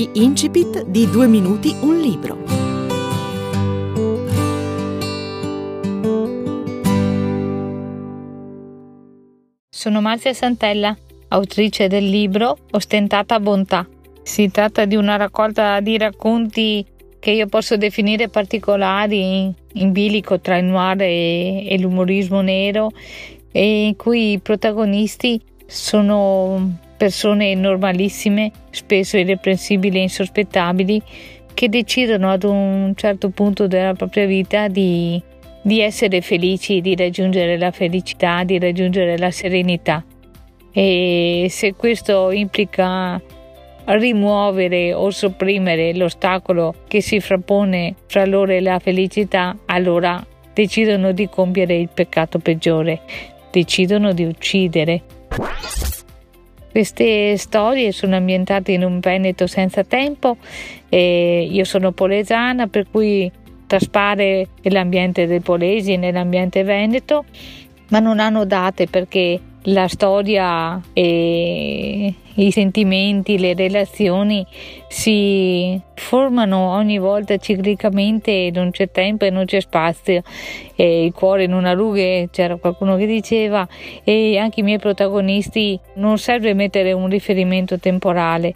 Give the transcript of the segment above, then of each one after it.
Gli incipit di Due minuti un libro. Sono Marzia Santella, autrice del libro Ostentata Bontà. Si tratta di una raccolta di racconti che io posso definire particolari, in bilico tra il noir e, e l'umorismo nero, e in cui i protagonisti sono persone normalissime, spesso irreprensibili e insospettabili, che decidono ad un certo punto della propria vita di, di essere felici, di raggiungere la felicità, di raggiungere la serenità. E se questo implica rimuovere o sopprimere l'ostacolo che si frappone fra loro e la felicità, allora decidono di compiere il peccato peggiore, decidono di uccidere. Queste storie sono ambientate in un Veneto senza tempo e io sono polesana per cui traspare l'ambiente del Polesi e nell'ambiente veneto, ma non hanno date perché la storia e i sentimenti, le relazioni si formano ogni volta ciclicamente, non c'è tempo e non c'è spazio, e il cuore in una rughe, c'era qualcuno che diceva, e anche i miei protagonisti non serve mettere un riferimento temporale.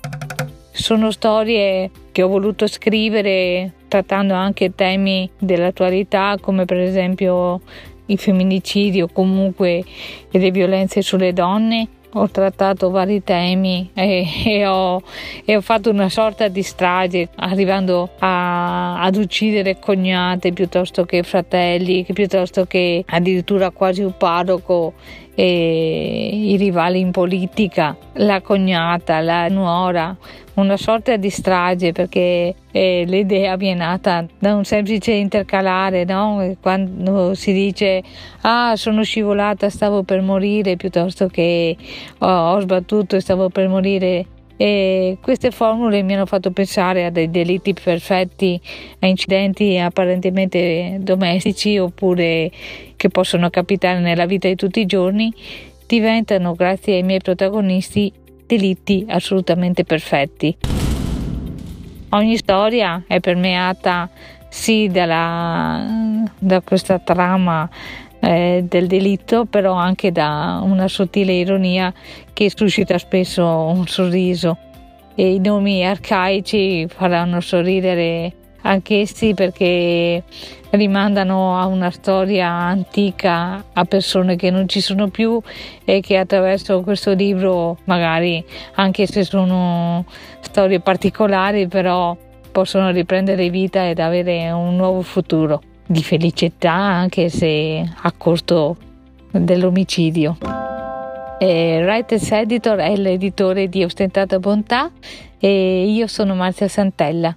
Sono storie che ho voluto scrivere trattando anche temi dell'attualità come per esempio il femminicidio comunque le violenze sulle donne ho trattato vari temi e, e, ho, e, ho, fatto una sorta di strage, arrivando a, ad uccidere cognate piuttosto che fratelli, piuttosto che addirittura quasi un parroco i rivali in politica, la cognata, la nuora, una sorta di strage perché eh, l'idea è nata da un semplice intercalare, no? quando si dice ah sono scivolata, stavo per morire piuttosto che oh, ho sbattuto e stavo per morire e queste formule mi hanno fatto pensare a dei delitti perfetti, a incidenti apparentemente domestici oppure che possono capitare nella vita di tutti i giorni, diventano, grazie ai miei protagonisti, delitti assolutamente perfetti. Ogni storia è permeata sì dalla, da questa trama eh, del delitto, però anche da una sottile ironia che suscita spesso un sorriso. E I nomi arcaici faranno sorridere anch'essi perché rimandano a una storia antica, a persone che non ci sono più e che attraverso questo libro, magari anche se sono storie particolari, però possono riprendere vita ed avere un nuovo futuro di felicità anche se a costo dell'omicidio. E Writers Editor è l'editore di Ostentata Bontà e io sono Marzia Santella.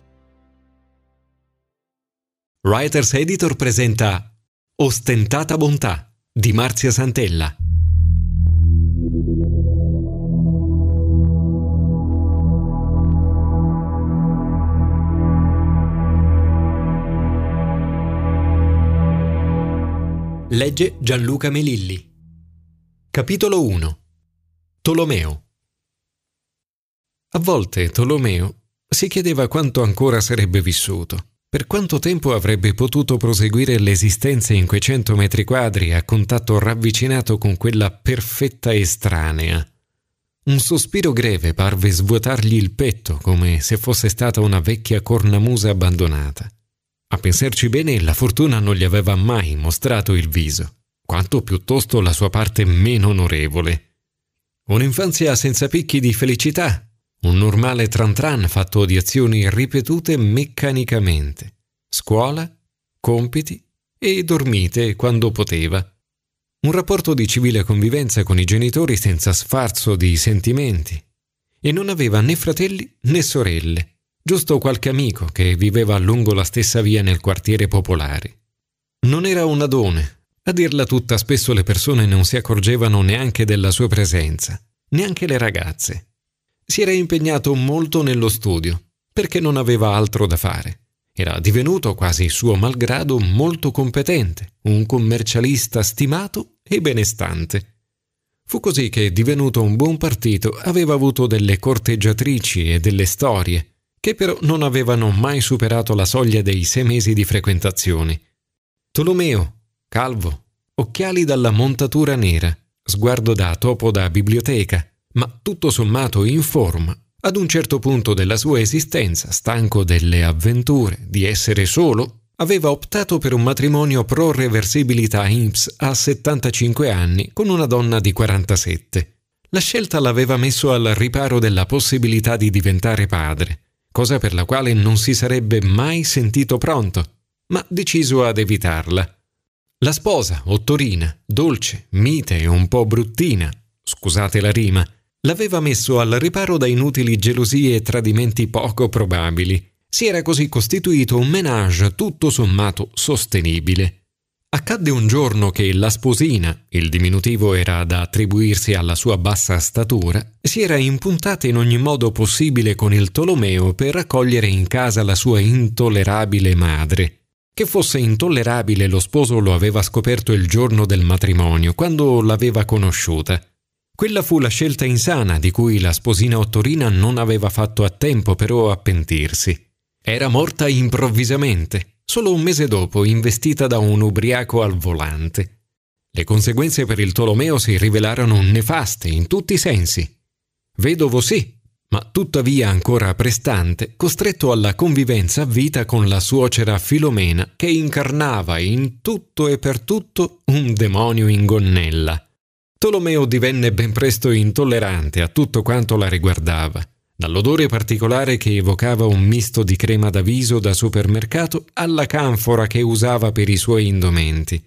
Writers Editor presenta Ostentata Bontà di Marzia Santella. Legge Gianluca Melilli. Capitolo 1. Tolomeo. A volte Tolomeo si chiedeva quanto ancora sarebbe vissuto, per quanto tempo avrebbe potuto proseguire l'esistenza in quei cento metri quadri a contatto ravvicinato con quella perfetta estranea. Un sospiro greve parve svuotargli il petto come se fosse stata una vecchia cornamusa abbandonata. A pensarci bene, la fortuna non gli aveva mai mostrato il viso, quanto piuttosto la sua parte meno onorevole. Un'infanzia senza picchi di felicità, un normale tran tran fatto di azioni ripetute meccanicamente, scuola, compiti e dormite quando poteva. Un rapporto di civile convivenza con i genitori senza sfarzo di sentimenti. E non aveva né fratelli né sorelle giusto qualche amico che viveva lungo la stessa via nel quartiere popolare. Non era un adone, a dirla tutta spesso le persone non si accorgevano neanche della sua presenza, neanche le ragazze. Si era impegnato molto nello studio, perché non aveva altro da fare. Era divenuto quasi suo malgrado molto competente, un commercialista stimato e benestante. Fu così che, divenuto un buon partito, aveva avuto delle corteggiatrici e delle storie, che però non avevano mai superato la soglia dei sei mesi di frequentazione. Tolomeo, calvo, occhiali dalla montatura nera, sguardo da topo da biblioteca, ma tutto sommato in forma, ad un certo punto della sua esistenza, stanco delle avventure, di essere solo, aveva optato per un matrimonio pro reversibilità INPS a 75 anni con una donna di 47. La scelta l'aveva messo al riparo della possibilità di diventare padre, cosa per la quale non si sarebbe mai sentito pronto, ma deciso ad evitarla. La sposa, ottorina, dolce, mite e un po' bruttina, scusate la rima, l'aveva messo al riparo da inutili gelosie e tradimenti poco probabili. Si era così costituito un menage tutto sommato sostenibile. Accadde un giorno che la sposina, il diminutivo era da attribuirsi alla sua bassa statura, si era impuntata in ogni modo possibile con il Tolomeo per raccogliere in casa la sua intollerabile madre. Che fosse intollerabile lo sposo lo aveva scoperto il giorno del matrimonio, quando l'aveva conosciuta. Quella fu la scelta insana di cui la sposina Ottorina non aveva fatto a tempo però a pentirsi. Era morta improvvisamente, solo un mese dopo, investita da un ubriaco al volante. Le conseguenze per il Tolomeo si rivelarono nefaste in tutti i sensi. Vedovo sì, ma tuttavia ancora prestante, costretto alla convivenza a vita con la suocera Filomena, che incarnava in tutto e per tutto un demonio in gonnella. Tolomeo divenne ben presto intollerante a tutto quanto la riguardava, dall'odore particolare che evocava un misto di crema da viso da supermercato alla canfora che usava per i suoi indumenti.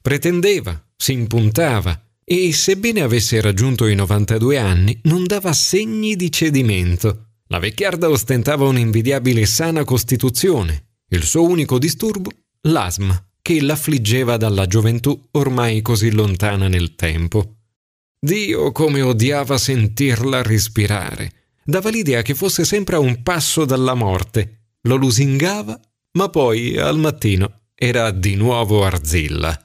Pretendeva, si impuntava e, sebbene avesse raggiunto i 92 anni, non dava segni di cedimento. La vecchiarda ostentava un'invidiabile sana costituzione. Il suo unico disturbo? L'asma che l'affliggeva dalla gioventù ormai così lontana nel tempo. Dio come odiava sentirla respirare. Dava l'idea che fosse sempre a un passo dalla morte. Lo lusingava, ma poi al mattino era di nuovo arzilla.